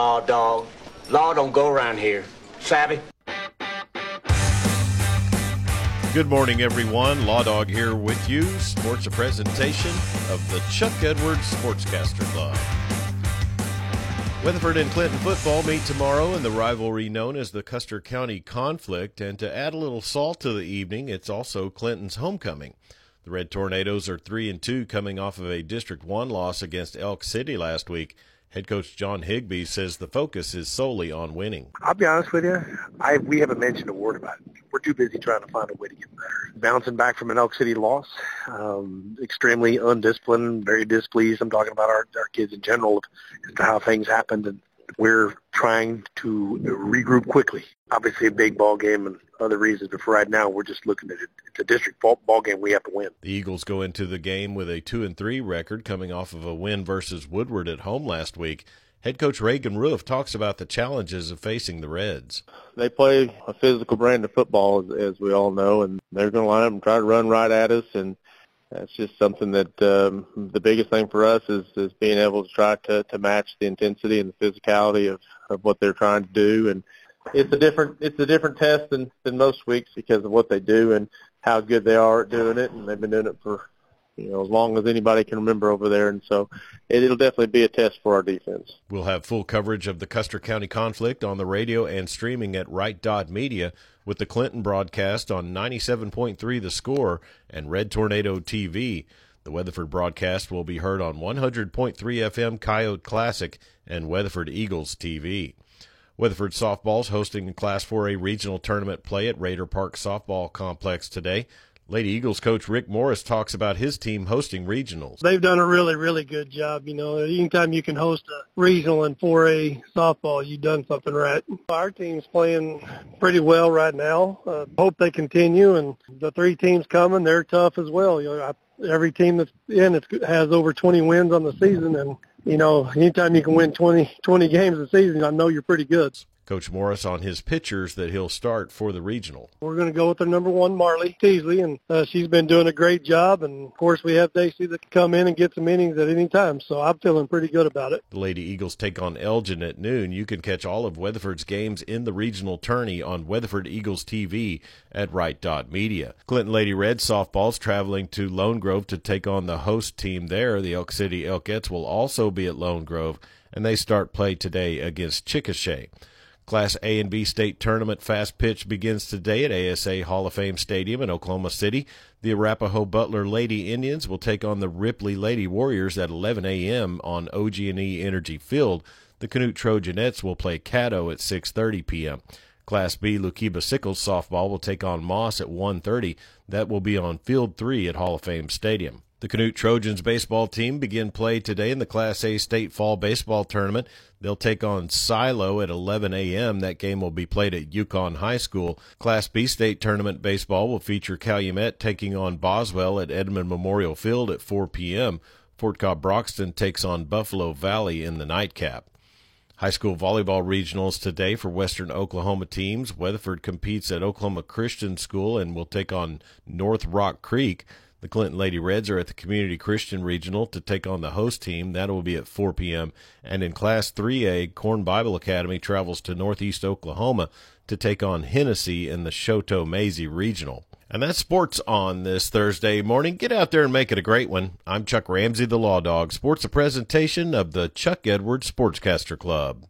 Law dog. Law don't go around here. Savvy? Good morning, everyone. Law Dog here with you. Sports a presentation of the Chuck Edwards Sportscaster Club. Weatherford and Clinton football meet tomorrow in the rivalry known as the Custer County Conflict. And to add a little salt to the evening, it's also Clinton's homecoming. The Red Tornadoes are 3 and 2 coming off of a District 1 loss against Elk City last week. Head coach John Higby says the focus is solely on winning. I'll be honest with you, I we haven't mentioned a word about it. We're too busy trying to find a way to get better. Bouncing back from an Elk City loss, um, extremely undisciplined, very displeased. I'm talking about our, our kids in general as to how things happened, and we're trying to regroup quickly. Obviously, a big ball game and other reasons, but for right now, we're just looking at it. It's a district ball, ball game we have to win. The Eagles go into the game with a two and three record, coming off of a win versus Woodward at home last week. Head coach Reagan Roof talks about the challenges of facing the Reds. They play a physical brand of football, as, as we all know, and they're going to line up and try to run right at us. And that's just something that um, the biggest thing for us is, is being able to try to, to match the intensity and the physicality of, of what they're trying to do. And it's a different it's a different test than, than most weeks because of what they do and how good they are at doing it. And they've been doing it for you know, as long as anybody can remember over there. And so it, will definitely be a test for our defense. We'll have full coverage of the Custer County conflict on the radio and streaming at Right Dot Media with the Clinton broadcast on 97.3 The Score and Red Tornado TV. The Weatherford broadcast will be heard on 100.3 FM Coyote Classic and Weatherford Eagles TV. Weatherford softball is hosting Class 4A regional tournament play at Raider Park Softball Complex today. Lady Eagles coach Rick Morris talks about his team hosting regionals. They've done a really, really good job. You know, anytime you can host a regional in 4A softball, you've done something right. Our team's playing pretty well right now. Uh, hope they continue, and the three teams coming, they're tough as well. You know, I, every team that's in it has over 20 wins on the season, and you know, anytime you can win 20, 20 games a season, I know you're pretty good. Coach Morris on his pitchers that he'll start for the regional. We're going to go with the number one, Marley Teasley, and uh, she's been doing a great job. And of course, we have Daisy that can come in and get some innings at any time. So I'm feeling pretty good about it. The Lady Eagles take on Elgin at noon. You can catch all of Weatherford's games in the regional tourney on Weatherford Eagles TV at Right Dot Media. Clinton Lady Red softball's traveling to Lone Grove to take on the host team there. The Elk City Elkettes will also be at Lone Grove, and they start play today against Chickasha. Class A and B state tournament fast pitch begins today at ASA Hall of Fame Stadium in Oklahoma City. The Arapaho Butler Lady Indians will take on the Ripley Lady Warriors at 11 a.m. on OG&E Energy Field. The Canute Trojanettes will play Caddo at 6:30 p.m. Class B Lookeba Sickles softball will take on Moss at 1:30. That will be on Field 3 at Hall of Fame Stadium. The Canute Trojans baseball team begin play today in the Class A State Fall Baseball Tournament. They'll take on Silo at 11 a.m. That game will be played at Yukon High School. Class B State Tournament baseball will feature Calumet taking on Boswell at Edmond Memorial Field at 4 p.m. Fort Cobb Broxton takes on Buffalo Valley in the nightcap. High school volleyball regionals today for Western Oklahoma teams. Weatherford competes at Oklahoma Christian School and will take on North Rock Creek. The Clinton Lady Reds are at the Community Christian Regional to take on the host team. That will be at 4 p.m. And in Class 3A, Corn Bible Academy travels to Northeast Oklahoma to take on Hennessey in the Chouteau Mazie Regional. And that's sports on this Thursday morning. Get out there and make it a great one. I'm Chuck Ramsey, the Law Dog. Sports a presentation of the Chuck Edwards Sportscaster Club.